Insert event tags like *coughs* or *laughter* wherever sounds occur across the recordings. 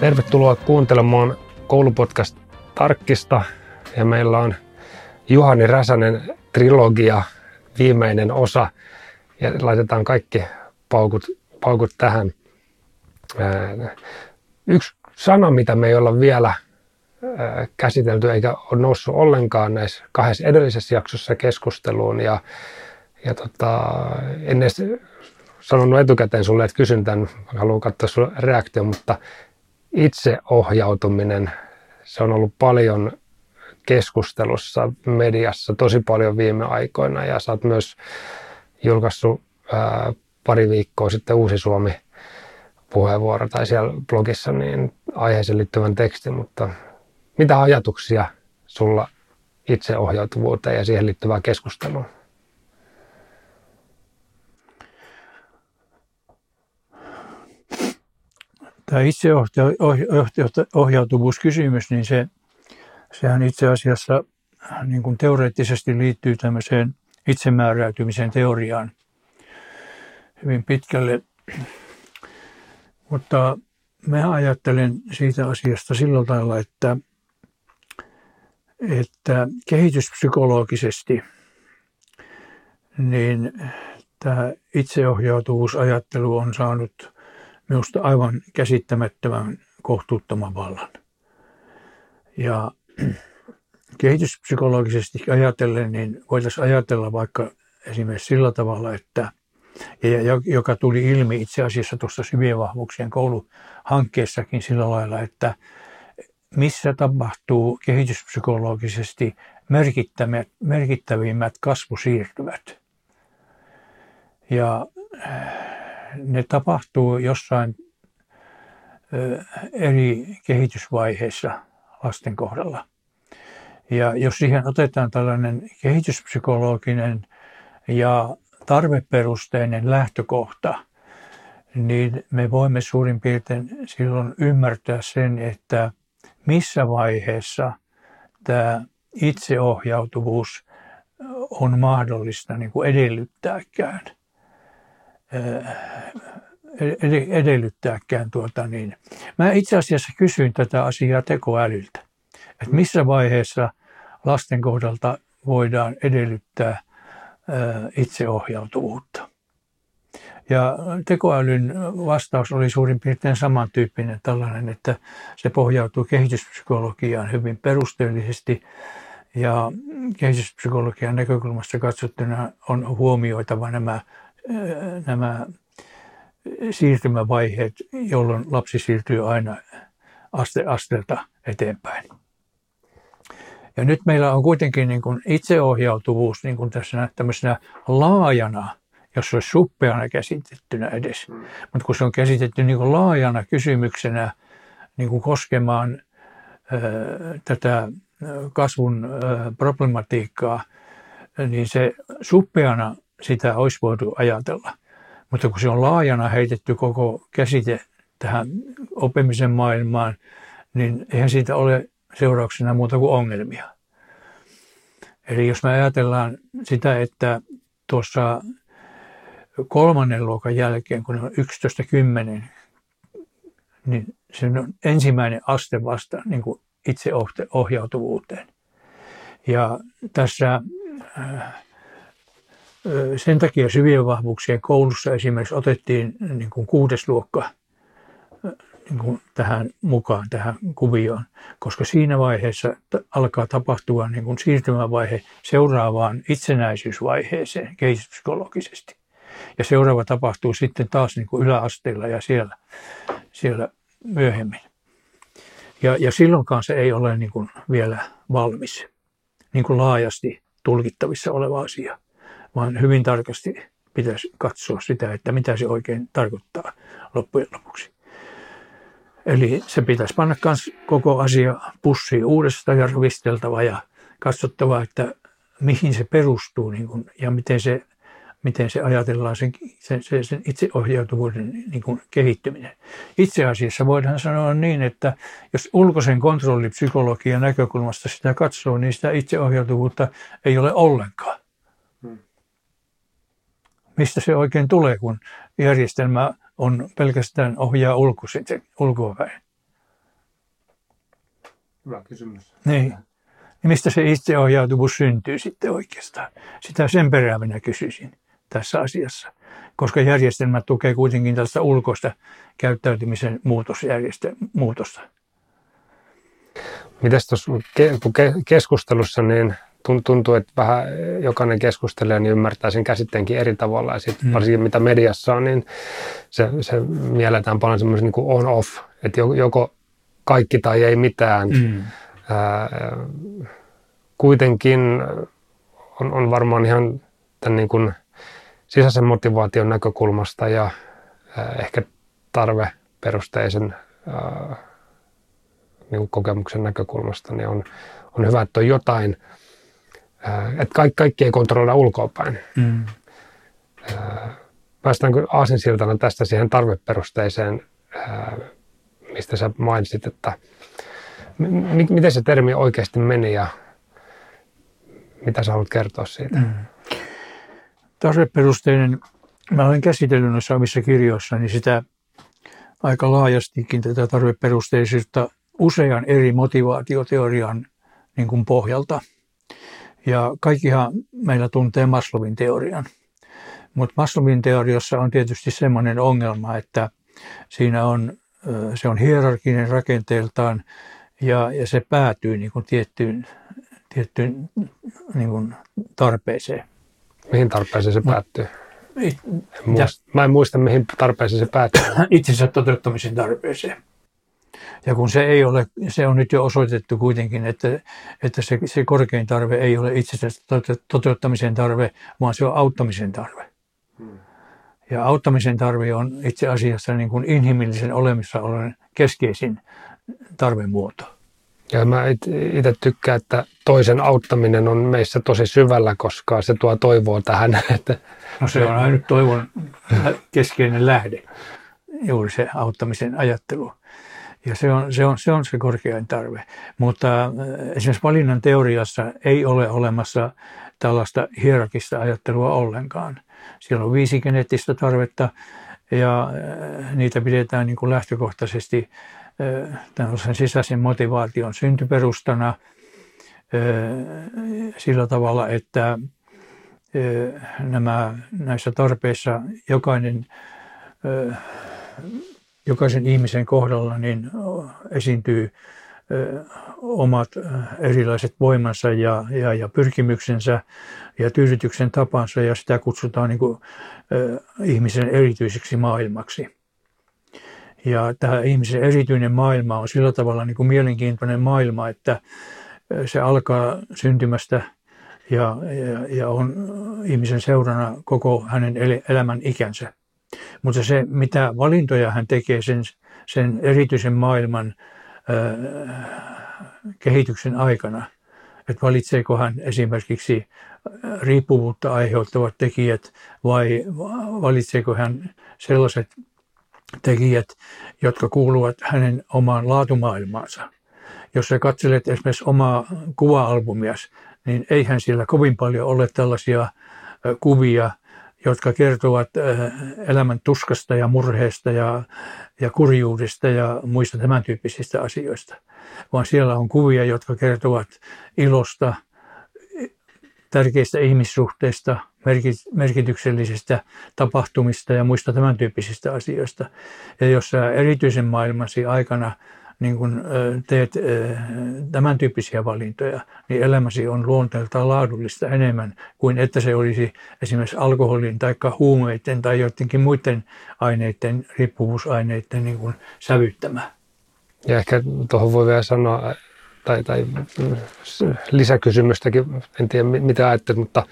Tervetuloa kuuntelemaan koulupodcast Tarkkista. Ja meillä on Juhani Räsänen trilogia, viimeinen osa. Ja laitetaan kaikki paukut, paukut tähän. Yksi sana, mitä me ei olla vielä käsitelty eikä ole noussut ollenkaan näissä kahdessa edellisessä jaksossa keskusteluun. Ja, ja tota, en edes sanonut etukäteen sulle, että kysyn tämän, haluan katsoa sun reaktio, mutta itseohjautuminen, se on ollut paljon keskustelussa mediassa tosi paljon viime aikoina ja sä oot myös julkaissut ää, pari viikkoa sitten Uusi Suomi puheenvuoro tai siellä blogissa niin aiheeseen liittyvän tekstin, mutta mitä ajatuksia sulla itseohjautuvuuteen ja siihen liittyvään keskusteluun? Tämä itseohjautuvuuskysymys, niin se, sehän itse asiassa niin kuin teoreettisesti liittyy tämmöiseen itsemääräytymisen teoriaan hyvin pitkälle. Mutta mä ajattelen siitä asiasta sillä tavalla, että, että kehityspsykologisesti niin tämä itseohjautuvuusajattelu on saanut minusta aivan käsittämättömän kohtuuttoman vallan. Ja *clears throat* kehityspsykologisesti ajatellen, niin voitaisiin ajatella vaikka esimerkiksi sillä tavalla, että ja joka tuli ilmi itse asiassa tuossa syvien vahvuuksien kouluhankkeessakin sillä lailla, että missä tapahtuu kehityspsykologisesti merkittävimmät kasvusiirtymät. Ja ne tapahtuu jossain eri kehitysvaiheissa lasten kohdalla. Ja jos siihen otetaan tällainen kehityspsykologinen ja tarveperusteinen lähtökohta, niin me voimme suurin piirtein silloin ymmärtää sen, että missä vaiheessa tämä itseohjautuvuus on mahdollista niin kuin edellyttääkään – edellyttääkään. Tuota, niin. Mä itse asiassa kysyin tätä asiaa tekoälyltä, että missä vaiheessa lasten kohdalta voidaan edellyttää itseohjautuvuutta. Ja tekoälyn vastaus oli suurin piirtein samantyyppinen tällainen, että se pohjautuu kehityspsykologiaan hyvin perusteellisesti ja kehityspsykologian näkökulmasta katsottuna on huomioitava nämä nämä siirtymävaiheet, jolloin lapsi siirtyy aina aste asteelta eteenpäin. Ja nyt meillä on kuitenkin niin kuin itseohjautuvuus niin kuin tässä tämmöisenä laajana, jos se olisi suppeana käsitettynä edes. Mm. Mutta kun se on käsitetty niin kuin laajana kysymyksenä niin kuin koskemaan ää, tätä kasvun ää, problematiikkaa, niin se suppeana sitä olisi voitu ajatella. Mutta kun se on laajana heitetty koko käsite tähän oppimisen maailmaan, niin eihän siitä ole seurauksena muuta kuin ongelmia. Eli jos me ajatellaan sitä, että tuossa kolmannen luokan jälkeen, kun on 11-10, niin se on ensimmäinen aste vasta niin kuin itseohjautuvuuteen. Ja tässä äh, sen takia syvien vahvuuksien koulussa esimerkiksi otettiin niin kuin kuudes luokka niin kuin tähän mukaan, tähän kuvioon, koska siinä vaiheessa alkaa tapahtua niin kuin siirtymävaihe seuraavaan itsenäisyysvaiheeseen kehityspsykologisesti. Ja seuraava tapahtuu sitten taas niin kuin yläasteella ja siellä, siellä myöhemmin. Ja, ja silloinkaan se ei ole niin kuin vielä valmis, niin kuin laajasti tulkittavissa oleva asia vaan hyvin tarkasti pitäisi katsoa sitä, että mitä se oikein tarkoittaa loppujen lopuksi. Eli se pitäisi panna myös koko asia pussiin uudestaan ja ravisteltava ja katsottava, että mihin se perustuu niin kuin, ja miten se, miten se ajatellaan sen, sen, sen, itseohjautuvuuden niin kuin kehittyminen. Itse asiassa voidaan sanoa niin, että jos ulkoisen kontrollipsykologian näkökulmasta sitä katsoo, niin sitä itseohjautuvuutta ei ole ollenkaan mistä se oikein tulee, kun järjestelmä on pelkästään ohjaa ulkoapäin. Hyvä kysymys. Niin. niin mistä se itseohjautuvuus syntyy sitten oikeastaan? Sitä sen perään minä kysyisin tässä asiassa. Koska järjestelmä tukee kuitenkin tällaista ulkoista käyttäytymisen muutosta. Mites tuossa keskustelussa, niin tuntuu, että vähän jokainen keskustelee, niin ymmärtää sen käsitteenkin eri tavalla. Ja sitten mm. varsinkin mitä mediassa on, niin se, se mielletään paljon semmoisen niin on-off, että joko kaikki tai ei mitään. Mm. Ää, kuitenkin on, on varmaan ihan tämän niin kuin sisäisen motivaation näkökulmasta ja ää, ehkä tarveperusteisen ää, niin kokemuksen näkökulmasta, niin on, on hyvä, että on jotain, että kaikki, kaikki ei kontrolloida ulkoapäin. Mm. Päästäänkö aasinsiltana tästä siihen tarveperusteiseen, mistä sä mainitsit, että m- miten se termi oikeasti meni ja mitä sä haluat kertoa siitä? Mm. Tarveperusteinen, mä olen käsitellyt noissa omissa kirjoissani sitä aika laajastikin tätä tarveperusteisuutta usean eri motivaatioteorian niin kuin pohjalta. Ja kaikkihan meillä tuntee Maslowin teorian. Mutta Maslowin teoriassa on tietysti semmoinen ongelma, että siinä on, se on hierarkinen rakenteeltaan ja, ja se päätyy niin kuin tiettyyn, tiettyyn niin kuin tarpeeseen. Mihin tarpeeseen se päättyy? It, en muista, mä en muista, mihin tarpeeseen se päättyy. *coughs* Itsensä toteuttamisen tarpeeseen. Ja kun se ei ole, se on nyt jo osoitettu kuitenkin, että, että se, se korkein tarve ei ole itsensä toteuttamisen tarve, vaan se on auttamisen tarve. Hmm. Ja auttamisen tarve on itse asiassa niin kuin inhimillisen olemassaolon keskeisin tarvemuoto. Ja mä itse tykkään, että toisen auttaminen on meissä tosi syvällä, koska se tuo toivoa tähän. *laughs* Että no se on aina toivon keskeinen lähde, juuri se auttamisen ajattelu. Ja se on se, on, se, on se korkein tarve. Mutta äh, esimerkiksi valinnan teoriassa ei ole olemassa tällaista hierarkista ajattelua ollenkaan. Siellä on viisi geneettistä tarvetta ja äh, niitä pidetään niin kuin lähtökohtaisesti äh, tällaisen sisäisen motivaation syntyperustana sillä tavalla, että nämä, näissä tarpeissa jokainen jokaisen ihmisen kohdalla niin esiintyy omat erilaiset voimansa ja, ja, ja pyrkimyksensä ja tyydytyksen tapansa ja sitä kutsutaan niin kuin, ihmisen erityiseksi maailmaksi. Ja tämä ihmisen erityinen maailma on sillä tavalla niin kuin mielenkiintoinen maailma, että se alkaa syntymästä ja, ja, ja on ihmisen seurana koko hänen elämän ikänsä. Mutta se, mitä valintoja hän tekee sen, sen erityisen maailman äh, kehityksen aikana, että valitseeko hän esimerkiksi riippuvuutta aiheuttavat tekijät vai valitseeko hän sellaiset tekijät, jotka kuuluvat hänen omaan laatumaailmaansa. Jos sä katselet esimerkiksi omaa kuva-albumias, niin eihän siellä kovin paljon ole tällaisia kuvia, jotka kertovat äh, elämän tuskasta ja murheesta ja, ja kurjuudesta ja muista tämän tyyppisistä asioista. Vaan siellä on kuvia, jotka kertovat ilosta, tärkeistä ihmissuhteista, merkityksellisistä tapahtumista ja muista tämän tyyppisistä asioista. Ja jos erityisen maailmasi aikana niin kun teet tämän tyyppisiä valintoja, niin elämäsi on luonteeltaan laadullista enemmän kuin että se olisi esimerkiksi alkoholin tai huumeiden tai joidenkin muiden aineiden, riippuvuusaineiden niin kuin sävyttämä. Ja ehkä tuohon voi vielä sanoa, tai, tai lisäkysymystäkin, en tiedä mitä ajattelet, mutta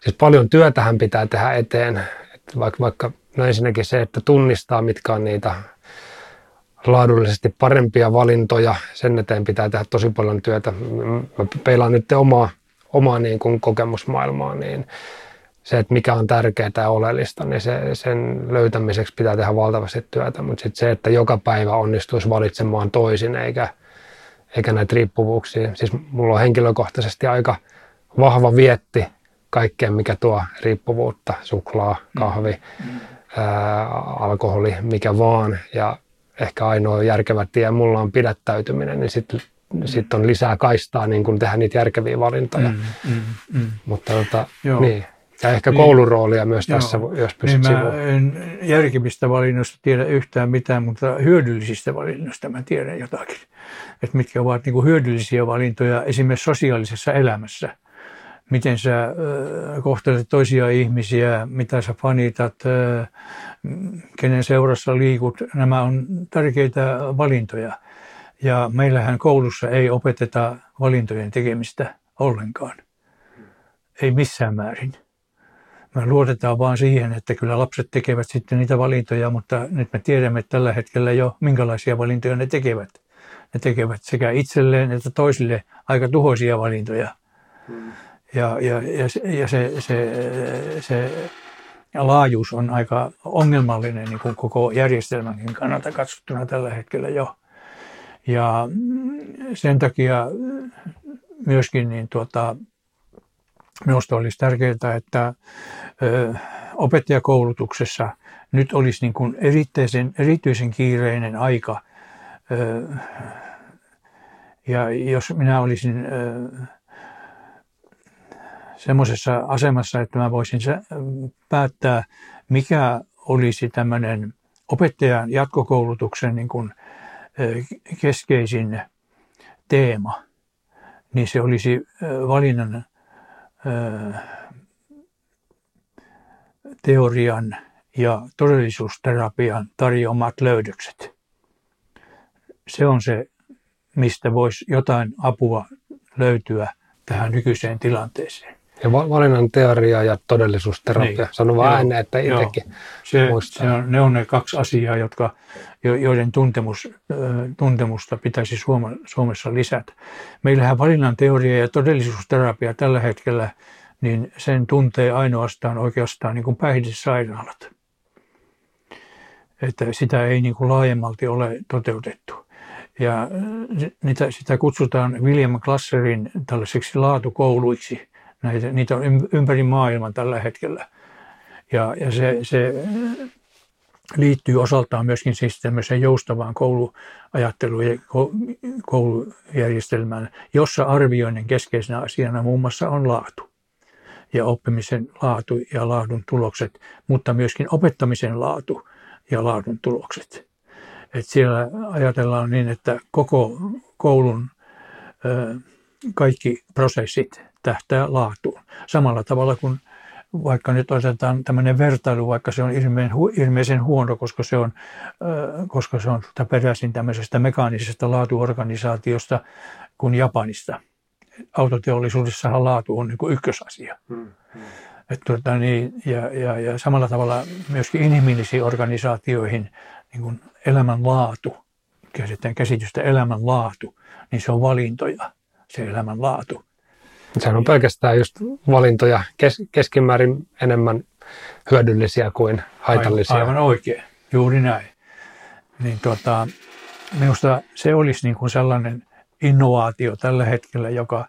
siis paljon työtähän pitää tehdä eteen. Että vaikka, vaikka no ensinnäkin se, että tunnistaa, mitkä on niitä laadullisesti parempia valintoja. Sen eteen pitää tehdä tosi paljon työtä. Mä peilaan nyt omaa, omaa niin kuin kokemusmaailmaa, niin se, että mikä on tärkeää ja oleellista, niin se, sen löytämiseksi pitää tehdä valtavasti työtä. Mutta sitten se, että joka päivä onnistuisi valitsemaan toisin eikä, eikä näitä riippuvuuksia. Siis mulla on henkilökohtaisesti aika vahva vietti kaikkeen, mikä tuo riippuvuutta, suklaa, kahvi, mm. ää, alkoholi, mikä vaan. Ja ehkä ainoa järkevä tie mulla on pidättäytyminen, niin sitten sitten on lisää kaistaa niin kun tehdä niitä järkeviä valintoja. Mm, mm, mm. Mutta tota, niin. Ja ehkä niin, kouluroolia myös joo, tässä, jos pystyt niin mä en järkevistä valinnoista tiedä yhtään mitään, mutta hyödyllisistä valinnoista mä tiedän jotakin. Että mitkä ovat niin hyödyllisiä valintoja esimerkiksi sosiaalisessa elämässä. Miten sä äh, kohtelet toisia ihmisiä, mitä sä fanitat, äh, kenen seurassa liikut. Nämä on tärkeitä valintoja. Ja meillähän koulussa ei opeteta valintojen tekemistä ollenkaan. Ei missään määrin. Me luotetaan vaan siihen, että kyllä lapset tekevät sitten niitä valintoja, mutta nyt me tiedämme tällä hetkellä jo, minkälaisia valintoja ne tekevät. Ne tekevät sekä itselleen että toisille aika tuhoisia valintoja. Hmm. Ja, ja, ja, se, ja se, se, se laajuus on aika ongelmallinen niin kuin koko järjestelmänkin kannalta katsottuna tällä hetkellä jo. Ja sen takia myöskin niin tuota, minusta olisi tärkeää, että opettajakoulutuksessa nyt olisi niin kuin erityisen, erityisen kiireinen aika. Ja jos minä olisin semmoisessa asemassa, että mä voisin päättää, mikä olisi tämmöinen opettajan jatkokoulutuksen niin kuin keskeisin teema, niin se olisi valinnan teorian ja todellisuusterapian tarjoamat löydökset. Se on se, mistä voisi jotain apua löytyä tähän nykyiseen tilanteeseen. Ja valinnan teoria ja todellisuusterapia. Niin. Sano vaan aina, että itsekin se, muistaa. Se on, ne on ne kaksi asiaa, jotka, joiden tuntemus, tuntemusta pitäisi Suomessa lisätä. Meillähän valinnan teoria ja todellisuusterapia tällä hetkellä, niin sen tuntee ainoastaan oikeastaan niin kuin päihdesairaalat. Että sitä ei niin kuin laajemmalti ole toteutettu. Ja niitä, sitä kutsutaan William Glasserin tällaiseksi laatukouluiksi – Näitä, niitä on ympäri maailman tällä hetkellä. Ja, ja se, se liittyy osaltaan myöskin siis tämmöiseen joustavaan kouluajatteluun ja koulujärjestelmään, jossa arvioinnin keskeisenä asiana muun muassa on laatu ja oppimisen laatu ja laadun tulokset, mutta myöskin opettamisen laatu ja laadun tulokset. Et siellä ajatellaan niin, että koko koulun kaikki prosessit tähtää laatuun. Samalla tavalla kuin vaikka nyt otetaan tämmöinen vertailu, vaikka se on ilmeisen huono, koska se on, koska se on peräisin tämmöisestä mekaanisesta laatuorganisaatiosta kuin Japanista. Autoteollisuudessahan laatu on niin kuin ykkösasia. Hmm, hmm. Et tuota, niin, ja, ja, ja samalla tavalla myöskin inhimillisiin organisaatioihin niin kuin elämänlaatu, käsitetään käsitystä elämänlaatu, niin se on valintoja, se elämänlaatu. Sehän on pelkästään just valintoja kes, keskimäärin enemmän hyödyllisiä kuin haitallisia. Aivan, aivan oikein, juuri näin. Niin tuota, minusta se olisi niin kuin sellainen innovaatio tällä hetkellä, joka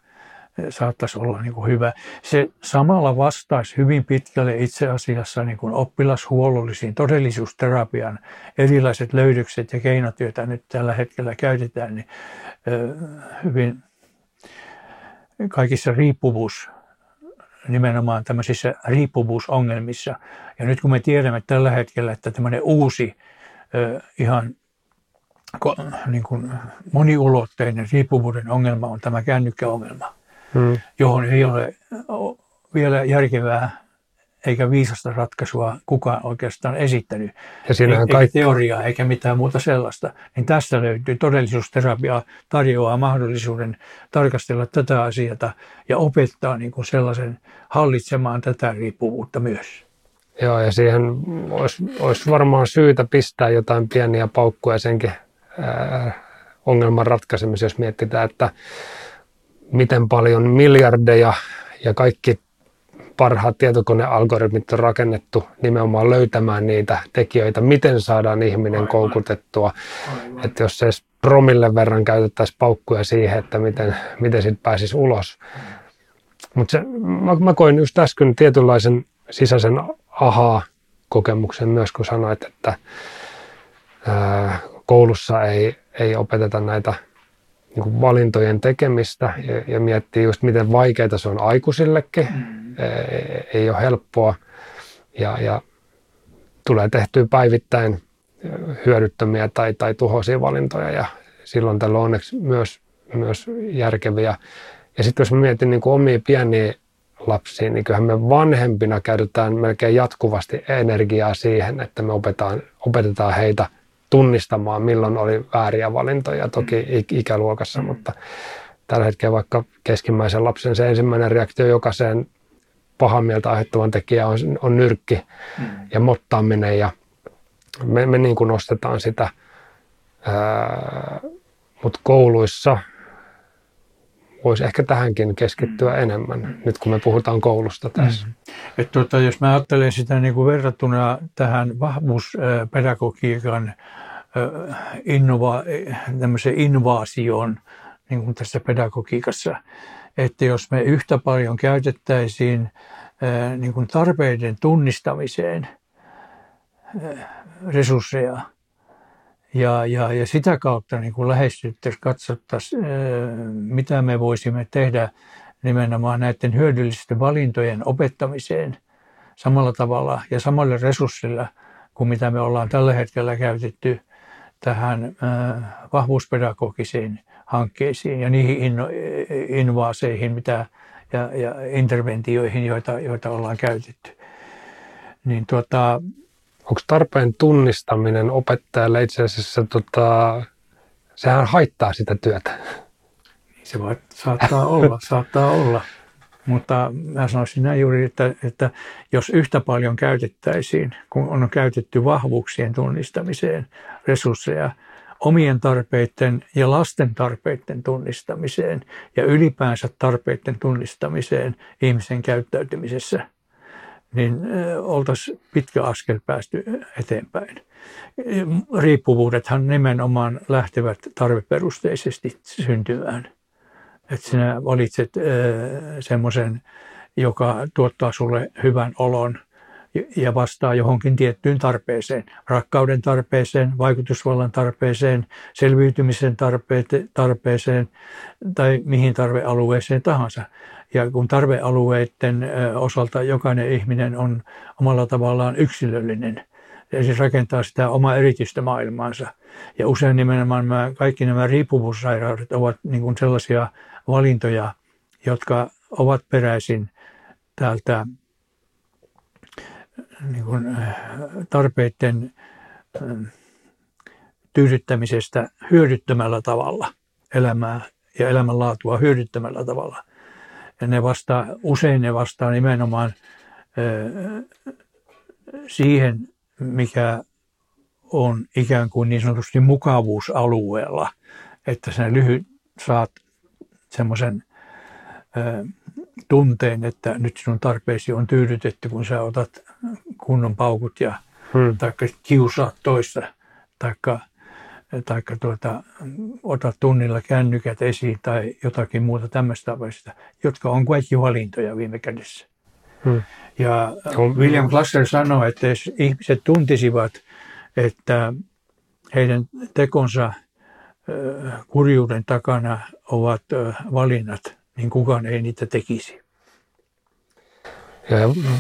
saattaisi olla niin kuin hyvä. Se samalla vastaisi hyvin pitkälle itse asiassa niin kuin oppilashuollollisiin todellisuusterapian erilaiset löydökset ja keinot, joita nyt tällä hetkellä käytetään, niin hyvin kaikissa riippuvuus, nimenomaan tämmöisissä riippuvuusongelmissa. Ja nyt kun me tiedämme tällä hetkellä, että tämmöinen uusi ihan niin kuin moniulotteinen riippuvuuden ongelma on tämä kännykkäongelma, hmm. johon ei ole vielä järkevää eikä viisasta ratkaisua kukaan oikeastaan esittänyt, ja siinähän eikä kaikki... teoriaa eikä mitään muuta sellaista, niin tästä löytyy todellisuusterapia tarjoaa mahdollisuuden tarkastella tätä asiaa ja opettaa niin kuin sellaisen hallitsemaan tätä riippuvuutta myös. Joo, ja siihen olisi, olisi varmaan syytä pistää jotain pieniä paukkuja senkin ää, ongelman ratkaisemisessa, jos mietitään, että miten paljon miljardeja ja kaikki parhaat tietokonealgoritmit on rakennettu nimenomaan löytämään niitä tekijöitä, miten saadaan ihminen Aivan. koukutettua. Aivan. Että jos se edes promille verran käytettäisiin paukkuja siihen, että miten, miten siitä pääsisi ulos. Mutta mä, mä koin just äsken tietynlaisen sisäisen ahaa-kokemuksen myös, kun sanoit, että ää, koulussa ei, ei opeteta näitä niin kuin valintojen tekemistä ja, ja miettii just miten vaikeita se on aikuisillekin. Mm. Ei ole helppoa ja, ja tulee tehtyä päivittäin hyödyttömiä tai, tai tuhoisia valintoja ja silloin tällä on onneksi myös, myös järkeviä. Ja sitten jos mä mietin niin kuin omia pieniä lapsia, niin kyllähän me vanhempina käytetään melkein jatkuvasti energiaa siihen, että me opetetaan, opetetaan heitä tunnistamaan, milloin oli vääriä valintoja, toki mm. ikäluokassa, mm. mutta tällä hetkellä vaikka keskimmäisen lapsen se ensimmäinen reaktio jokaiseen pahan mieltä aiheuttavan tekijä on, on nyrkki mm. ja mottaaminen ja me, me niin kuin nostetaan sitä, mutta kouluissa voisi ehkä tähänkin keskittyä mm. enemmän, nyt kun me puhutaan koulusta tässä. Mm. Et tuota, jos mä ajattelen sitä niin kuin verrattuna tähän vahvuuspedagogiikan innova, invaasioon niin kuin tässä pedagogiikassa, että jos me yhtä paljon käytettäisiin niin kuin tarpeiden tunnistamiseen resursseja ja, ja, ja sitä kautta niin kuin lähestyttäisiin, katsottaisiin, mitä me voisimme tehdä nimenomaan näiden hyödyllisten valintojen opettamiseen samalla tavalla ja samalla resurssilla kuin mitä me ollaan tällä hetkellä käytetty tähän vahvuuspedagogisiin hankkeisiin ja niihin inno, innovaaseihin mitä, ja, ja interventioihin, joita, joita ollaan käytetty. Niin tuota, Onko tarpeen tunnistaminen opettajalle itse asiassa, tota, sehän haittaa sitä työtä? Se voi, saattaa *laughs* olla, saattaa olla. Mutta mä sanoisin näin juuri, että, että jos yhtä paljon käytettäisiin, kun on käytetty vahvuuksien tunnistamiseen resursseja, omien tarpeiden ja lasten tarpeiden tunnistamiseen ja ylipäänsä tarpeiden tunnistamiseen ihmisen käyttäytymisessä, niin oltaisiin pitkä askel päästy eteenpäin. Riippuvuudethan nimenomaan lähtevät tarveperusteisesti syntymään. Että sinä valitset semmoisen, joka tuottaa sulle hyvän olon – ja vastaa johonkin tiettyyn tarpeeseen, rakkauden tarpeeseen, vaikutusvallan tarpeeseen, selviytymisen tarpeeseen tai mihin tarvealueeseen tahansa. Ja kun tarvealueiden osalta jokainen ihminen on omalla tavallaan yksilöllinen, ja siis rakentaa sitä omaa erityistä maailmaansa. Ja usein nimenomaan nämä, kaikki nämä riippuvuussairaudet ovat niin kuin sellaisia valintoja, jotka ovat peräisin täältä niin kuin äh, tarpeiden ähm, tyydyttämisestä hyödyttämällä tavalla elämää ja elämänlaatua hyödyttämällä tavalla. Ja ne vastaa, usein ne vastaa nimenomaan äh, siihen, mikä on ikään kuin niin sanotusti mukavuusalueella, että sinä lyhyt saat semmoisen äh, tunteen, että nyt sinun tarpeesi on tyydytetty, kun sä otat kunnon paukut ja hmm. taikka kiusaat toista, taikka, taikka tuota, otat tunnilla kännykät esiin tai jotakin muuta tämmöistä tapaista, jotka on kaikki valintoja viime kädessä. Hmm. Ja William Glasser sanoi, että jos ihmiset tuntisivat, että heidän tekonsa kurjuuden takana ovat valinnat, niin kukaan ei niitä tekisi. Ja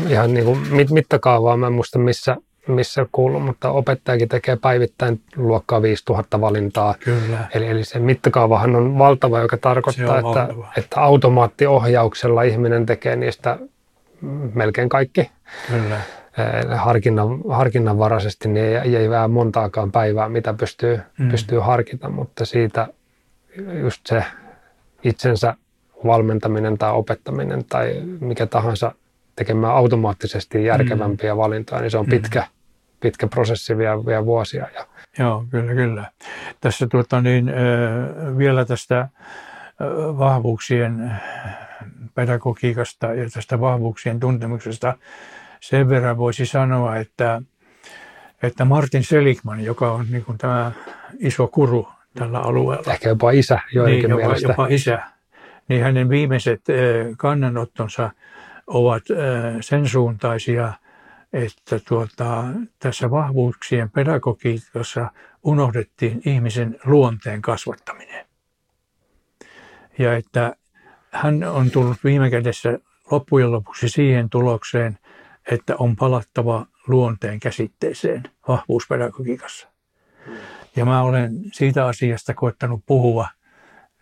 ihan niin kuin mittakaavaa, mä en muista missä, missä kuuluu, mutta opettajakin tekee päivittäin luokkaa 5000 valintaa. Kyllä. Eli, eli se mittakaavahan on valtava, joka tarkoittaa, että, että automaattiohjauksella ihminen tekee niistä melkein kaikki. Kyllä. Harkinnan, harkinnanvaraisesti niin ei, ei vähän montaakaan päivää, mitä pystyy, mm. pystyy harkita, mutta siitä just se itsensä valmentaminen tai opettaminen tai mikä tahansa tekemään automaattisesti järkevämpiä mm. valintoja, niin se on mm. pitkä, mm. pitkä prosessi vielä, vielä vuosia. Ja... Joo, kyllä, kyllä. Tässä tuota, niin, vielä tästä vahvuuksien pedagogiikasta ja tästä vahvuuksien tuntemuksesta sen verran voisi sanoa, että, että Martin Seligman, joka on niin kuin tämä iso kuru tällä alueella. Ehkä jopa isä joidenkin niin, jopa, mielestä. jopa isä. Niin hänen viimeiset kannanottonsa ovat sen suuntaisia, että tuota, tässä vahvuuksien pedagogiikassa unohdettiin ihmisen luonteen kasvattaminen. ja että hän on tullut viime kädessä loppujen lopuksi siihen tulokseen, että on palattava luonteen käsitteeseen vahvuuspedagogiikassa. Ja mä olen siitä asiasta koettanut puhua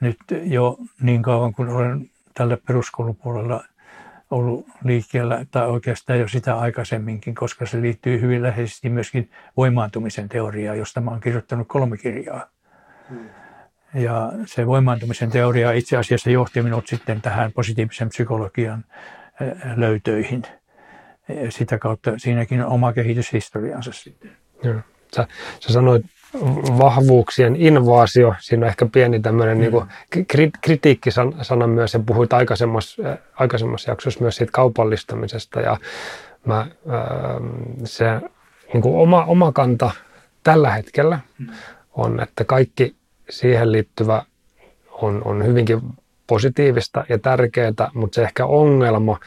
nyt jo niin kauan, kun olen tällä peruskoulupuolella ollut liikkeellä, tai oikeastaan jo sitä aikaisemminkin, koska se liittyy hyvin läheisesti myöskin voimaantumisen teoriaan, josta mä olen kirjoittanut kolme kirjaa. Hmm. Ja se voimaantumisen teoria itse asiassa johti minut sitten tähän positiivisen psykologian löytöihin. Sitä kautta siinäkin on oma kehityshistoriansa sitten. Joo. Sä, sä sanoit vahvuuksien invaasio, siinä on ehkä pieni tämmöinen mm. niin kritiikkisana myös, ja puhuit aikaisemmassa, aikaisemmassa jaksossa myös siitä kaupallistamisesta, ja mä, se niin kuin oma, oma kanta tällä hetkellä mm. on, että kaikki siihen liittyvä on, on hyvinkin positiivista ja tärkeää, mutta se ehkä ongelma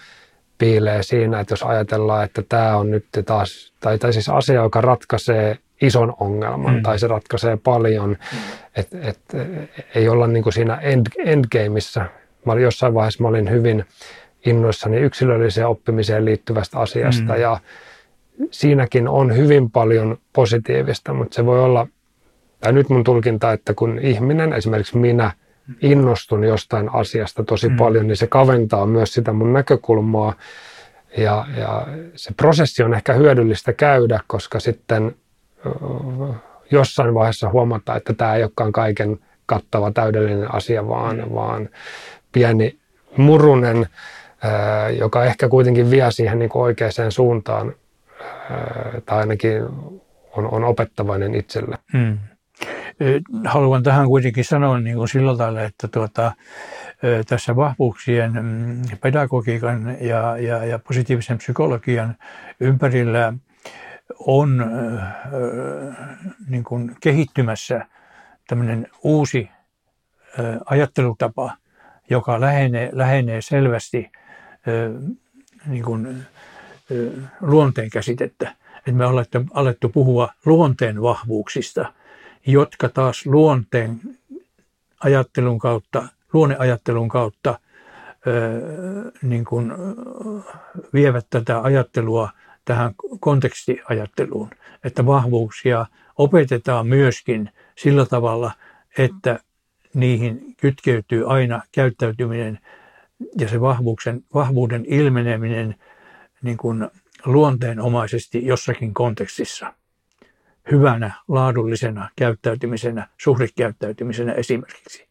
piilee siinä, että jos ajatellaan, että tämä on nyt taas, tai, tai siis asia, joka ratkaisee ison ongelman mm. tai se ratkaisee paljon, mm. että et, ei olla niin kuin siinä end, endgameissa. Mä olin jossain vaiheessa mä olin hyvin innoissani yksilölliseen oppimiseen liittyvästä asiasta mm. ja siinäkin on hyvin paljon positiivista, mutta se voi olla, tai nyt mun tulkinta, että kun ihminen, esimerkiksi minä, innostun jostain asiasta tosi mm. paljon, niin se kaventaa myös sitä mun näkökulmaa. Ja, ja se prosessi on ehkä hyödyllistä käydä, koska sitten jossain vaiheessa huomata, että tämä ei olekaan kaiken kattava täydellinen asia, vaan, mm. vaan pieni murunen, joka ehkä kuitenkin vie siihen niin kuin oikeaan suuntaan, tai ainakin on, on opettavainen itselle. Mm. Haluan tähän kuitenkin sanoa niin kuin sillä tavalla, että tuota, tässä vahvuuksien mm, pedagogiikan ja, ja, ja positiivisen psykologian ympärillä – on niin kuin kehittymässä tämmöinen uusi ajattelutapa, joka lähenee, lähenee selvästi niin kuin, luonteen käsitettä. Et me olemme alettu puhua luonteen vahvuuksista, jotka taas luonteen ajattelun kautta, luonneajattelun kautta niin kuin vievät tätä ajattelua tähän kontekstiajatteluun, että vahvuuksia opetetaan myöskin sillä tavalla, että niihin kytkeytyy aina käyttäytyminen ja se vahvuuden, vahvuuden ilmeneminen niin kuin luonteenomaisesti jossakin kontekstissa. Hyvänä, laadullisena käyttäytymisenä, suhdekäyttäytymisenä esimerkiksi.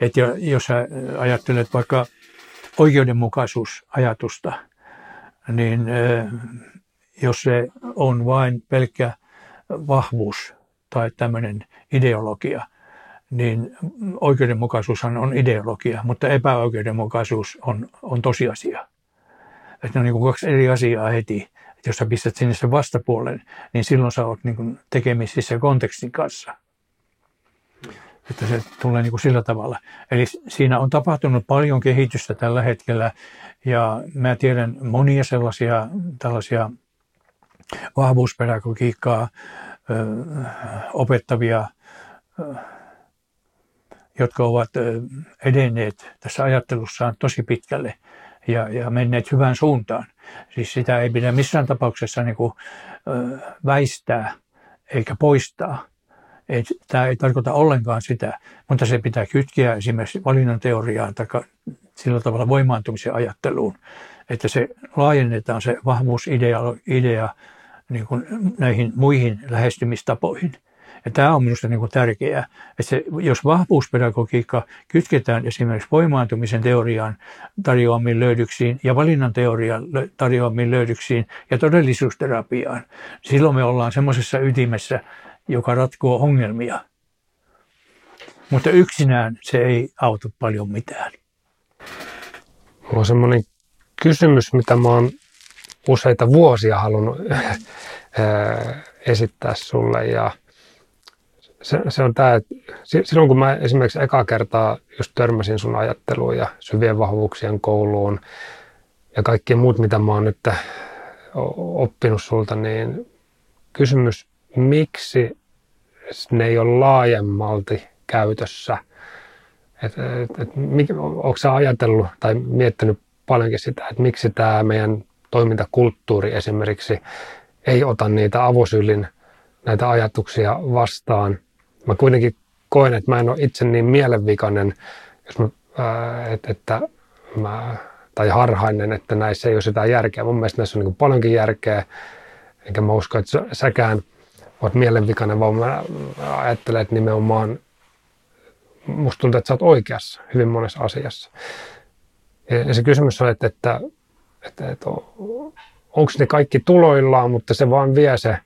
että jos ajattelet vaikka oikeudenmukaisuusajatusta, niin jos se on vain pelkkä vahvuus tai tämmöinen ideologia, niin oikeudenmukaisuushan on ideologia, mutta epäoikeudenmukaisuus on, on tosiasia. Että ne on niin kuin kaksi eri asiaa heti. Että jos sä pistät sinne sen vastapuolen, niin silloin sä oot niin kuin tekemisissä kontekstin kanssa. Että se tulee niin kuin sillä tavalla. Eli siinä on tapahtunut paljon kehitystä tällä hetkellä ja mä tiedän monia sellaisia tällaisia vahvuuspedagogiikkaa ö, opettavia, ö, jotka ovat edenneet tässä ajattelussaan tosi pitkälle ja, ja menneet hyvään suuntaan. Siis sitä ei pidä missään tapauksessa niin kuin, ö, väistää eikä poistaa. Ei, tämä ei tarkoita ollenkaan sitä, mutta se pitää kytkeä esimerkiksi valinnan teoriaan tai sillä tavalla voimaantumisen ajatteluun, että se laajennetaan se vahvuusidea idea niin kuin näihin muihin lähestymistapoihin. Ja tämä on minusta niin kuin tärkeää, että se, jos vahvuuspedagogiikka kytketään esimerkiksi voimaantumisen teoriaan tarjoamiin löydöksiin ja valinnan teoriaan tarjoamiin löydöksiin ja todellisuusterapiaan, silloin me ollaan semmoisessa ytimessä, joka ratkoo ongelmia. Mutta yksinään se ei auta paljon mitään. Mulla on semmoinen kysymys, mitä mä oon useita vuosia halunnut *laughs* esittää sulle ja se, se on tämä, että silloin kun mä esimerkiksi eka kertaa just törmäsin sun ajatteluun ja syvien vahvuuksien kouluun ja kaikki muut, mitä mä oon nyt oppinut sulta, niin kysymys, miksi ne ei ole laajemmalti käytössä – Et, et, et, onko sä ajatellut tai miettinyt paljonkin sitä, että miksi tämä meidän toimintakulttuuri esimerkiksi ei ota niitä avosyllin näitä ajatuksia vastaan. Mä kuitenkin koen, että mä en ole itse niin mielenvikainen, jos mä, ää, et, että mä, tai harhainen, että näissä ei ole sitä järkeä. Mun mielestä näissä on niin paljonkin järkeä, enkä mä usko, että säkään oot mielenvikainen, vaan mä ajattelen, että nimenomaan musta tuntuu, että sä oot oikeassa hyvin monessa asiassa. Ja se kysymys on, että, että, että, että onko ne kaikki tuloillaan, mutta se vaan vie se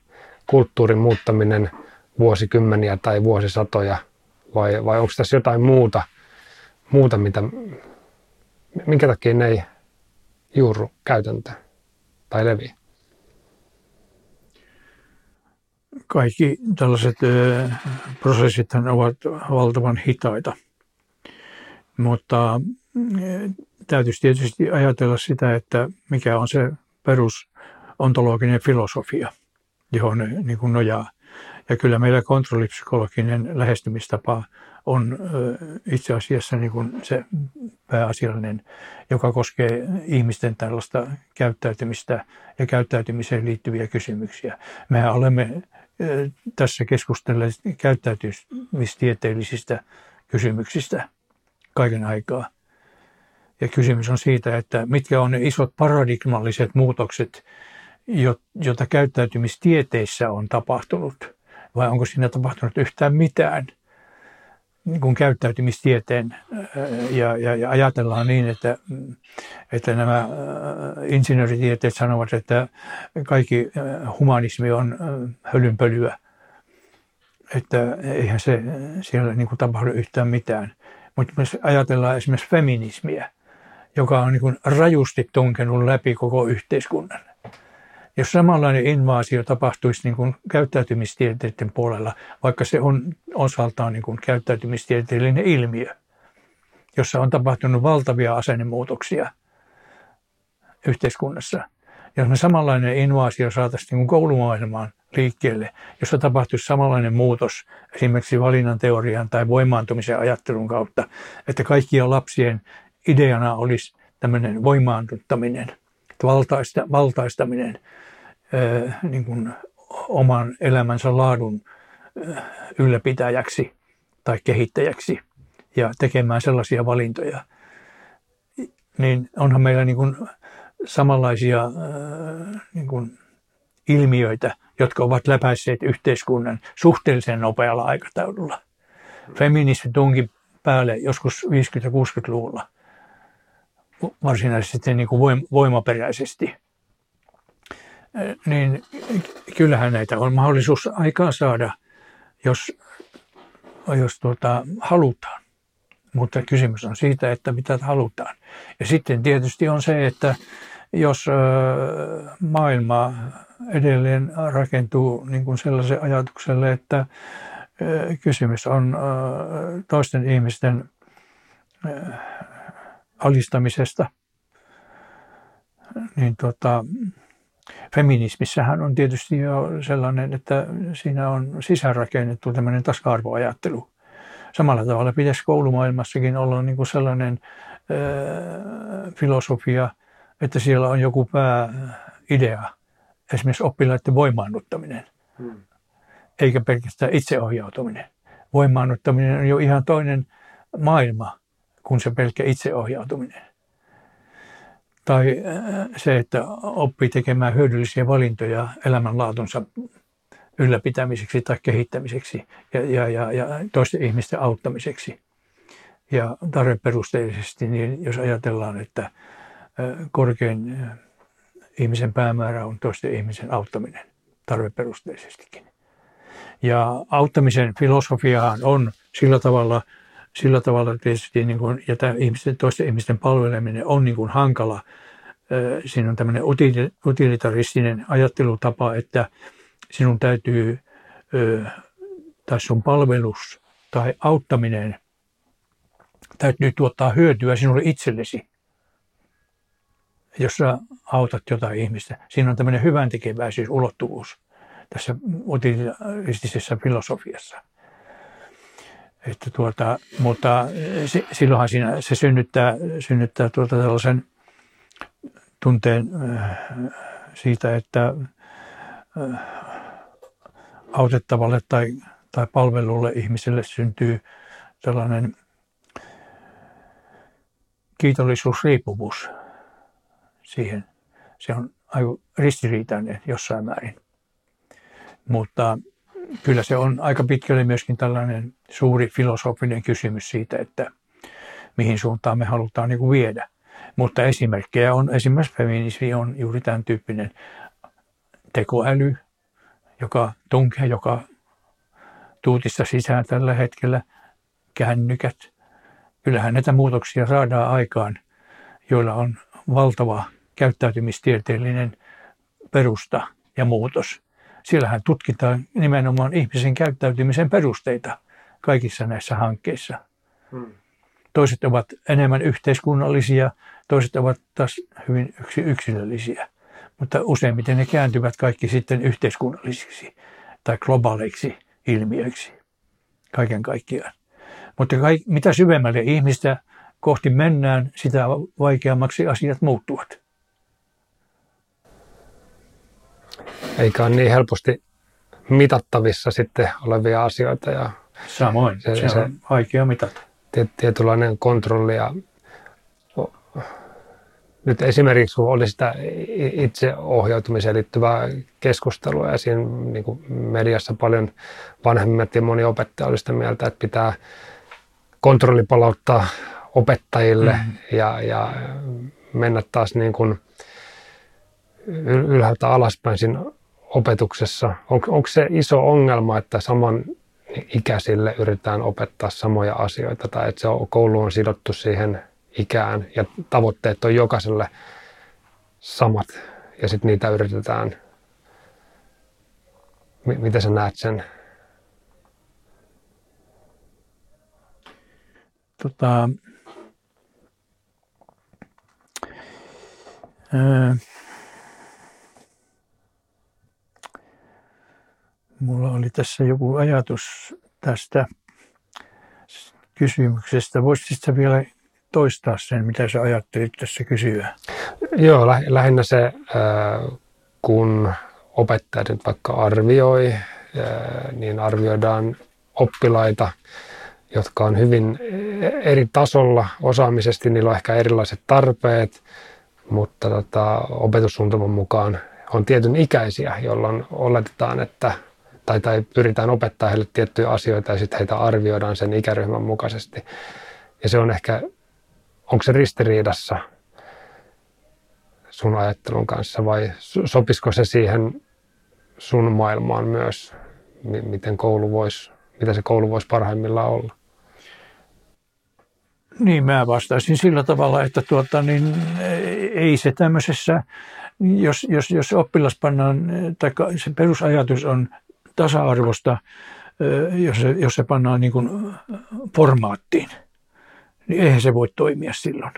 kulttuurin muuttaminen vuosikymmeniä tai vuosisatoja, vai, vai onko tässä jotain muuta, muuta mitä, minkä takia ne ei juurru käytäntö tai levi? Kaikki tällaiset prosessit ovat valtavan hitaita, mutta täytyisi tietysti ajatella sitä, että mikä on se perusontologinen filosofia, johon niin kuin nojaa. Ja kyllä meillä kontrollipsykologinen lähestymistapa on itse asiassa niin kuin se pääasiallinen, joka koskee ihmisten tällaista käyttäytymistä ja käyttäytymiseen liittyviä kysymyksiä. Mehän olemme tässä keskustelleet käyttäytymistieteellisistä kysymyksistä kaiken aikaa. Ja kysymys on siitä, että mitkä on ne isot paradigmalliset muutokset, joita käyttäytymistieteissä on tapahtunut, vai onko siinä tapahtunut yhtään mitään niin kuin käyttäytymistieteen ja, ja, ja ajatellaan niin, että, että nämä insinööritieteet sanovat, että kaikki humanismi on hölynpölyä, että eihän se siellä niin kuin tapahdu yhtään mitään. Mutta myös ajatellaan esimerkiksi feminismiä, joka on niin kuin rajusti tunkenut läpi koko yhteiskunnan. Jos samanlainen invaasio tapahtuisi niin kuin käyttäytymistieteiden puolella, vaikka se on osaltaan niin kuin käyttäytymistieteellinen ilmiö, jossa on tapahtunut valtavia asennemuutoksia yhteiskunnassa. Jos me samanlainen invaasio saataisiin niin koulumaailmaan liikkeelle, jossa tapahtuisi samanlainen muutos esimerkiksi valinnan teorian tai voimaantumisen ajattelun kautta, että kaikkien lapsien ideana olisi tämmöinen voimaantuttaminen, valtaista, valtaistaminen niin kuin oman elämänsä laadun ylläpitäjäksi tai kehittäjäksi ja tekemään sellaisia valintoja, niin onhan meillä niin kuin samanlaisia niin kuin ilmiöitä, jotka ovat läpäisseet yhteiskunnan suhteellisen nopealla aikataululla. Feminismi tunki päälle joskus 50-60-luvulla varsinaisesti niin kuin voimaperäisesti. Niin kyllähän näitä on mahdollisuus aikaan saada, jos, jos tuota, halutaan. Mutta kysymys on siitä, että mitä halutaan. Ja sitten tietysti on se, että jos maailma edelleen rakentuu niin kuin sellaisen ajatukselle, että kysymys on toisten ihmisten alistamisesta, niin tota, feminismissähän on tietysti jo sellainen, että siinä on sisäänrakennettu tämmöinen tasa-arvoajattelu. Samalla tavalla pitäisi koulumaailmassakin olla niin kuin sellainen ö, filosofia, että siellä on joku pääidea, esimerkiksi oppilaiden voimaannuttaminen, hmm. eikä pelkästään itseohjautuminen. Voimaannuttaminen on jo ihan toinen maailma kuin se pelkkä itseohjautuminen. Tai se, että oppii tekemään hyödyllisiä valintoja elämänlaatunsa ylläpitämiseksi tai kehittämiseksi ja, ja, ja, ja toisten ihmisten auttamiseksi. Ja tarveperusteisesti, niin jos ajatellaan, että korkein ihmisen päämäärä on toisten ihmisen auttaminen tarveperusteisestikin. Ja auttamisen filosofiahan on sillä tavalla, sillä tavalla tietysti, niin kuin, ja tämä ihmisten, toisten ihmisten palveleminen on niin kuin hankala. Siinä on tämmöinen utilitaristinen ajattelutapa, että sinun täytyy, tai sun palvelus tai auttaminen täytyy tuottaa hyötyä sinulle itsellesi jos sä autat jotain ihmistä. Siinä on tämmöinen hyvän ulottuvuus tässä utilistisessa filosofiassa. Että tuota, mutta silloinhan siinä, se synnyttää, synnyttää tuota tällaisen tunteen siitä, että autettavalle tai, tai palvelulle ihmiselle syntyy tällainen kiitollisuusriippuvuus siihen. Se on aivan ristiriitainen jossain määrin. Mutta kyllä se on aika pitkälle myöskin tällainen suuri filosofinen kysymys siitä, että mihin suuntaan me halutaan niin kuin viedä. Mutta esimerkkejä on, esimerkiksi feminismi on juuri tämän tyyppinen tekoäly, joka tunkee, joka tuutista sisään tällä hetkellä, kännykät. Kyllähän näitä muutoksia saadaan aikaan, joilla on valtava käyttäytymistieteellinen perusta ja muutos. Siellähän tutkitaan nimenomaan ihmisen käyttäytymisen perusteita kaikissa näissä hankkeissa. Hmm. Toiset ovat enemmän yhteiskunnallisia, toiset ovat taas hyvin yksilöllisiä mutta useimmiten ne kääntyvät kaikki sitten yhteiskunnallisiksi tai globaaleiksi ilmiöiksi kaiken kaikkiaan. Mutta kaik, mitä syvemmälle ihmistä kohti mennään, sitä vaikeammaksi asiat muuttuvat. Eikä ole niin helposti mitattavissa sitten olevia asioita. Ja Samoin, se, se, se on vaikea mitata. Tietynlainen kontrolli ja nyt esimerkiksi kun oli sitä itseohjautumiseen liittyvää keskustelua ja siinä niin kuin mediassa paljon vanhemmat ja moni opettaja oli sitä mieltä, että pitää kontrolli palauttaa opettajille mm. ja, ja mennä taas niin kuin ylhäältä alaspäin siinä opetuksessa. On, onko se iso ongelma, että saman ikäisille yritetään opettaa samoja asioita tai että se koulu on sidottu siihen ikään ja tavoitteet on jokaiselle samat ja sitten niitä yritetään. M- miten sä näet sen? Tota, ää, mulla oli tässä joku ajatus tästä kysymyksestä. Voisitko vielä toistaa sen, mitä sä ajattelit tässä kysyä? Joo, lä- lähinnä se, äh, kun opettaja nyt vaikka arvioi, äh, niin arvioidaan oppilaita, jotka on hyvin eri tasolla osaamisesti, niillä on ehkä erilaiset tarpeet, mutta tota, opetussuunnitelman mukaan on tietyn ikäisiä, jolloin oletetaan, että tai, tai pyritään opettaa heille tiettyjä asioita ja sitten heitä arvioidaan sen ikäryhmän mukaisesti. Ja se on ehkä onko se ristiriidassa sun ajattelun kanssa vai sopisiko se siihen sun maailmaan myös, miten koulu voisi, mitä se koulu voisi parhaimmillaan olla? Niin, mä vastaisin sillä tavalla, että tuota, niin, ei se tämmöisessä, jos, jos, jos oppilas pannaan, tai se perusajatus on tasa-arvosta, jos se, jos se pannaan niin kuin formaattiin – niin eihän se voi toimia silloin.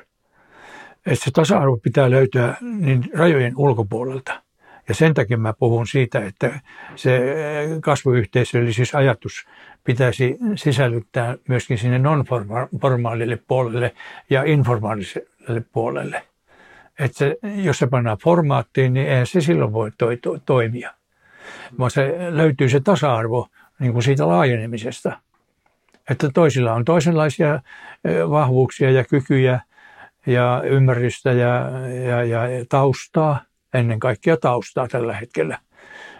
Että se tasa-arvo pitää löytyä niin rajojen ulkopuolelta. Ja sen takia mä puhun siitä, että se kasvuyhteisöllisyysajatus pitäisi sisällyttää myöskin sinne non-formaalille puolelle ja informaaliselle puolelle. Että se, jos se pannaan formaattiin, niin eihän se silloin voi to, to, toimia. Vaan se löytyy se tasa-arvo niin kuin siitä laajenemisesta – että toisilla on toisenlaisia vahvuuksia ja kykyjä ja ymmärrystä ja, ja, ja taustaa, ennen kaikkea taustaa tällä hetkellä.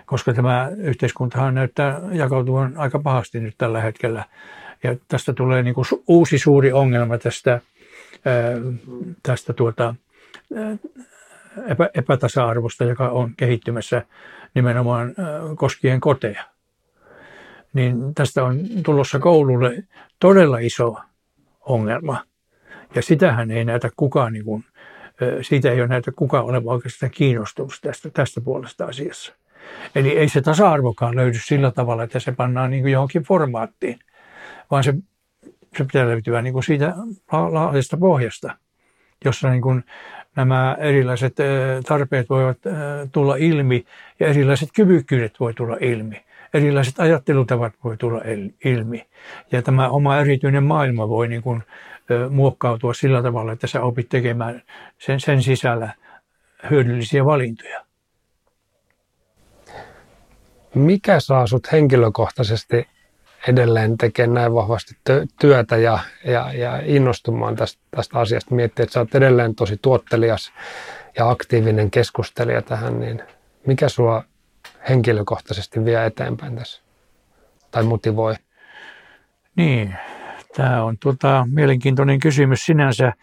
Koska tämä yhteiskuntahan näyttää jakautuvan aika pahasti nyt tällä hetkellä. Ja tästä tulee niin kuin uusi suuri ongelma tästä, tästä tuota, epä, epätasa-arvosta, joka on kehittymässä nimenomaan koskien koteja niin tästä on tulossa koululle todella iso ongelma. Ja sitähän ei näytä kukaan, niin kuin, siitä ei ole näytä kukaan olevan oikeastaan kiinnostunut tästä, tästä puolesta asiassa. Eli ei se tasa-arvokaan löydy sillä tavalla, että se pannaan niin kuin johonkin formaattiin, vaan se, se pitää löytyä niin kuin siitä laajasta pohjasta, jossa niin kuin nämä erilaiset tarpeet voivat tulla ilmi ja erilaiset kyvykkyydet voi tulla ilmi erilaiset ajattelutavat voi tulla ilmi. Ja tämä oma erityinen maailma voi niin kuin, muokkautua sillä tavalla, että sä opit tekemään sen, sen sisällä hyödyllisiä valintoja. Mikä saa sut henkilökohtaisesti edelleen tekemään näin vahvasti työtä ja, ja, ja innostumaan tästä, tästä asiasta? Miettii, että sä oot edelleen tosi tuottelias ja aktiivinen keskustelija tähän, niin mikä sua henkilökohtaisesti vie eteenpäin tässä tai motivoi? Niin, tämä on tuota, mielenkiintoinen kysymys sinänsä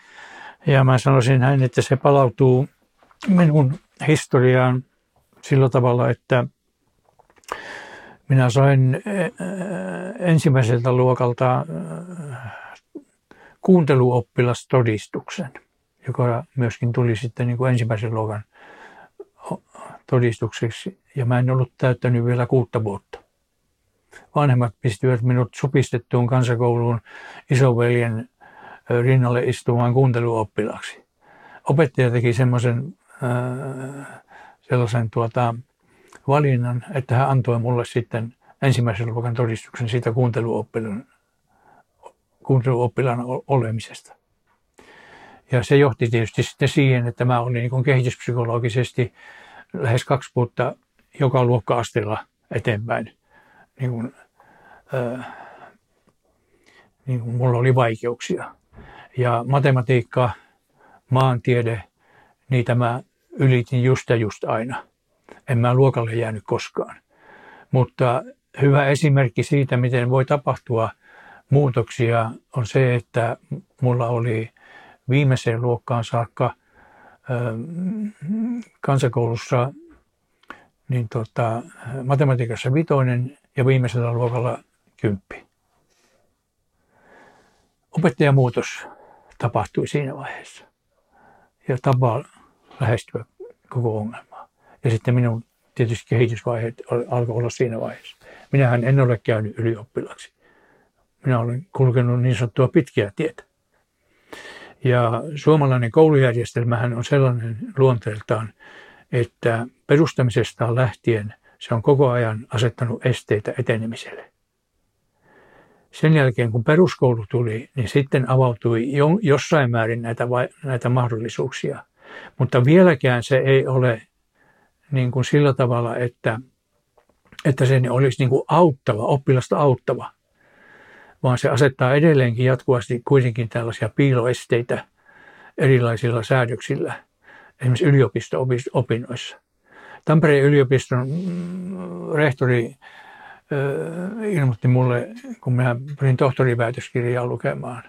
ja mä sanoisin näin, että se palautuu minun historiaan sillä tavalla, että minä sain ensimmäiseltä luokalta kuunteluoppilastodistuksen, joka myöskin tuli sitten niin kuin ensimmäisen luokan todistukseksi. Ja mä en ollut täyttänyt vielä kuutta vuotta. Vanhemmat pistivät minut supistettuun kansakouluun isoveljen rinnalle istumaan kuunteluoppilaksi. Opettaja teki semmoisen sellaisen tuota, valinnan, että hän antoi mulle sitten ensimmäisen luokan todistuksen siitä kuunteluoppilaan, kuunteluoppilaan olemisesta. Ja se johti tietysti sitten siihen, että mä olin niin kehityspsykologisesti lähes kaksi vuotta joka luokka-asteella eteenpäin. Niin kuin, äh, niin kuin mulla oli vaikeuksia. Ja matematiikka, maantiede, niitä mä ylitin just ja just aina. En mä luokalle jäänyt koskaan. Mutta hyvä esimerkki siitä, miten voi tapahtua muutoksia, on se, että mulla oli viimeiseen luokkaan saakka kansakoulussa niin tota, matematiikassa vitoinen ja viimeisellä luokalla kymppi. Opettajamuutos tapahtui siinä vaiheessa ja tapa lähestyä koko ongelmaa. Ja sitten minun tietysti kehitysvaiheet alkoi olla siinä vaiheessa. Minähän en ole käynyt ylioppilaksi. Minä olen kulkenut niin sanottua pitkiä tietä. Ja suomalainen koulujärjestelmähän on sellainen luonteeltaan, että perustamisestaan lähtien se on koko ajan asettanut esteitä etenemiselle. Sen jälkeen kun peruskoulu tuli, niin sitten avautui jossain määrin näitä, näitä mahdollisuuksia. Mutta vieläkään se ei ole niin kuin sillä tavalla, että, että se olisi niin kuin auttava, oppilasta auttava, vaan se asettaa edelleenkin jatkuvasti kuitenkin tällaisia piiloesteitä erilaisilla säädöksillä, esimerkiksi yliopisto-opinnoissa. Tampereen yliopiston mm, rehtori ilmoitti mulle, kun minä pyrin tohtoriväitöskirjaa lukemaan,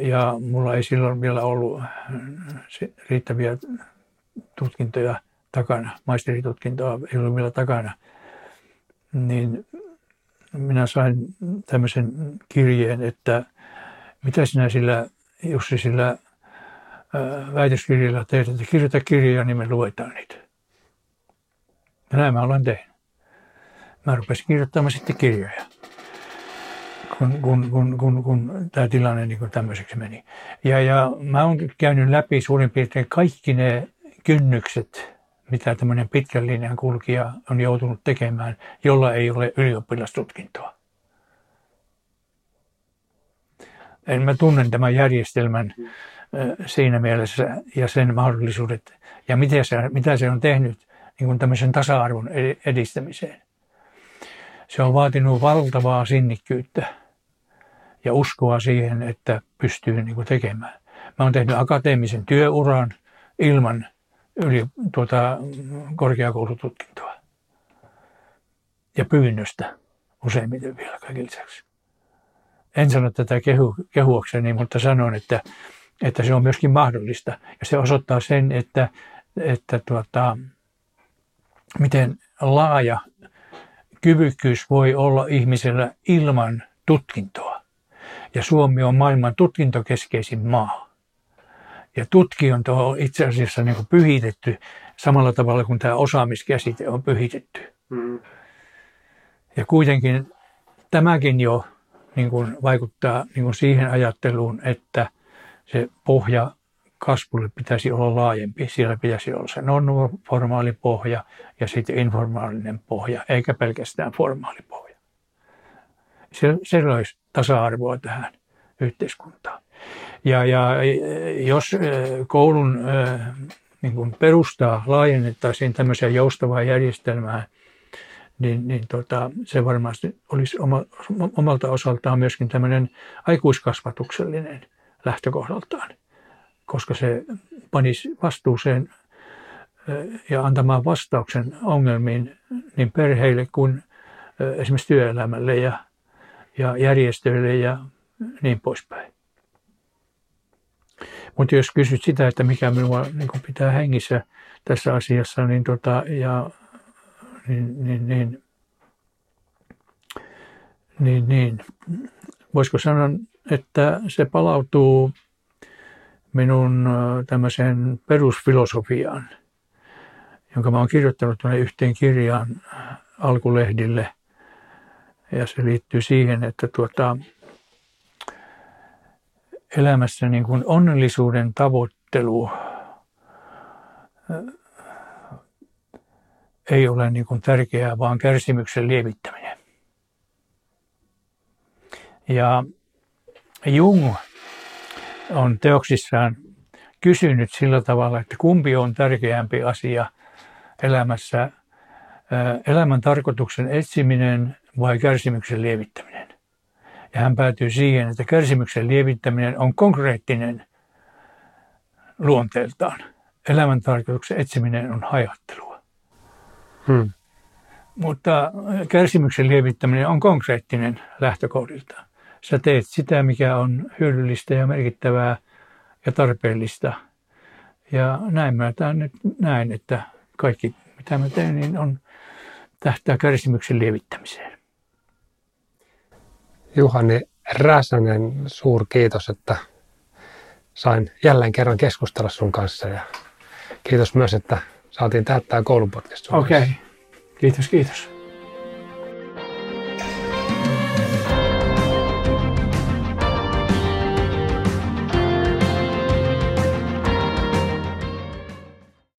ja mulla ei silloin vielä ollut riittäviä tutkintoja takana, maisteritutkintoa ei ollut vielä takana, niin minä sain tämmöisen kirjeen, että mitä sinä sillä, Jussi, sillä väitöskirjalla teet, että kirjoita kirjoja, niin me luetaan niitä. Ja näin mä olen tehnyt. Mä rupesin kirjoittamaan sitten kirjoja, kun, kun, kun, kun, kun tämä tilanne niin tämmöiseksi meni. Ja, ja mä oon käynyt läpi suurin piirtein kaikki ne kynnykset, mitä tämmöinen pitkän linjan kulkija on joutunut tekemään, jolla ei ole ylioppilastutkintoa. En mä tunnen tämän järjestelmän siinä mielessä ja sen mahdollisuudet ja mitä se, mitä se on tehnyt niin kuin tämmöisen tasa-arvon edistämiseen. Se on vaatinut valtavaa sinnikkyyttä ja uskoa siihen, että pystyy niin kuin tekemään. Mä oon tehnyt akateemisen työuran ilman yli tuota, korkeakoulututkintoa. Ja pyynnöstä useimmiten vielä kaiken lisäksi. En sano tätä kehu, kehuakseni, mutta sanon, että, että se on myöskin mahdollista. Ja se osoittaa sen, että, että tuota, miten laaja kyvykkyys voi olla ihmisellä ilman tutkintoa. Ja Suomi on maailman tutkintokeskeisin maa. Ja tutkijonto on itse asiassa niin kuin pyhitetty samalla tavalla kuin tämä osaamiskäsite on pyhitetty. Mm. Ja kuitenkin tämäkin jo niin kuin vaikuttaa niin kuin siihen ajatteluun, että se pohja kasvulle pitäisi olla laajempi. Siellä pitäisi olla se non-formaali pohja ja sitten informaalinen pohja, eikä pelkästään formaali pohja. Se, olisi tasa-arvoa tähän yhteiskuntaan. Ja, ja jos koulun niin kuin perustaa laajennettaisiin tämmöiseen joustavaan järjestelmään, niin, niin tota, se varmasti olisi oma, omalta osaltaan myöskin tämmöinen aikuiskasvatuksellinen lähtökohdaltaan, koska se panisi vastuuseen ja antamaan vastauksen ongelmiin niin perheille kuin esimerkiksi työelämälle ja, ja järjestöille ja niin poispäin. Mutta jos kysyt sitä, että mikä minua niin pitää hengissä tässä asiassa, niin, tota, ja, niin, niin, niin, niin, niin voisiko sanoa, että se palautuu minun tämmöiseen perusfilosofiaan, jonka mä olen kirjoittanut tuonne yhteen kirjaan alkulehdille. Ja se liittyy siihen, että tuota, elämässä niin kuin onnellisuuden tavoittelu ei ole niin kuin tärkeää, vaan kärsimyksen lievittäminen. Ja Jung on teoksissaan kysynyt sillä tavalla, että kumpi on tärkeämpi asia elämässä, elämän tarkoituksen etsiminen vai kärsimyksen lievittäminen. Ja hän päätyy siihen, että kärsimyksen lievittäminen on konkreettinen luonteeltaan. Elämän tarkoituksen etsiminen on hajattelua. Hmm. Mutta kärsimyksen lievittäminen on konkreettinen lähtökohdiltaan. Sä teet sitä, mikä on hyödyllistä ja merkittävää ja tarpeellista. Ja näin mä nyt näin, että kaikki mitä mä teen, niin on tähtää kärsimyksen lievittämiseen. Juhani Räsänen, suur kiitos, että sain jälleen kerran keskustella sun kanssa ja kiitos myös, että saatiin tehdä tämä koulupodcast. Okei, okay. kiitos, kiitos.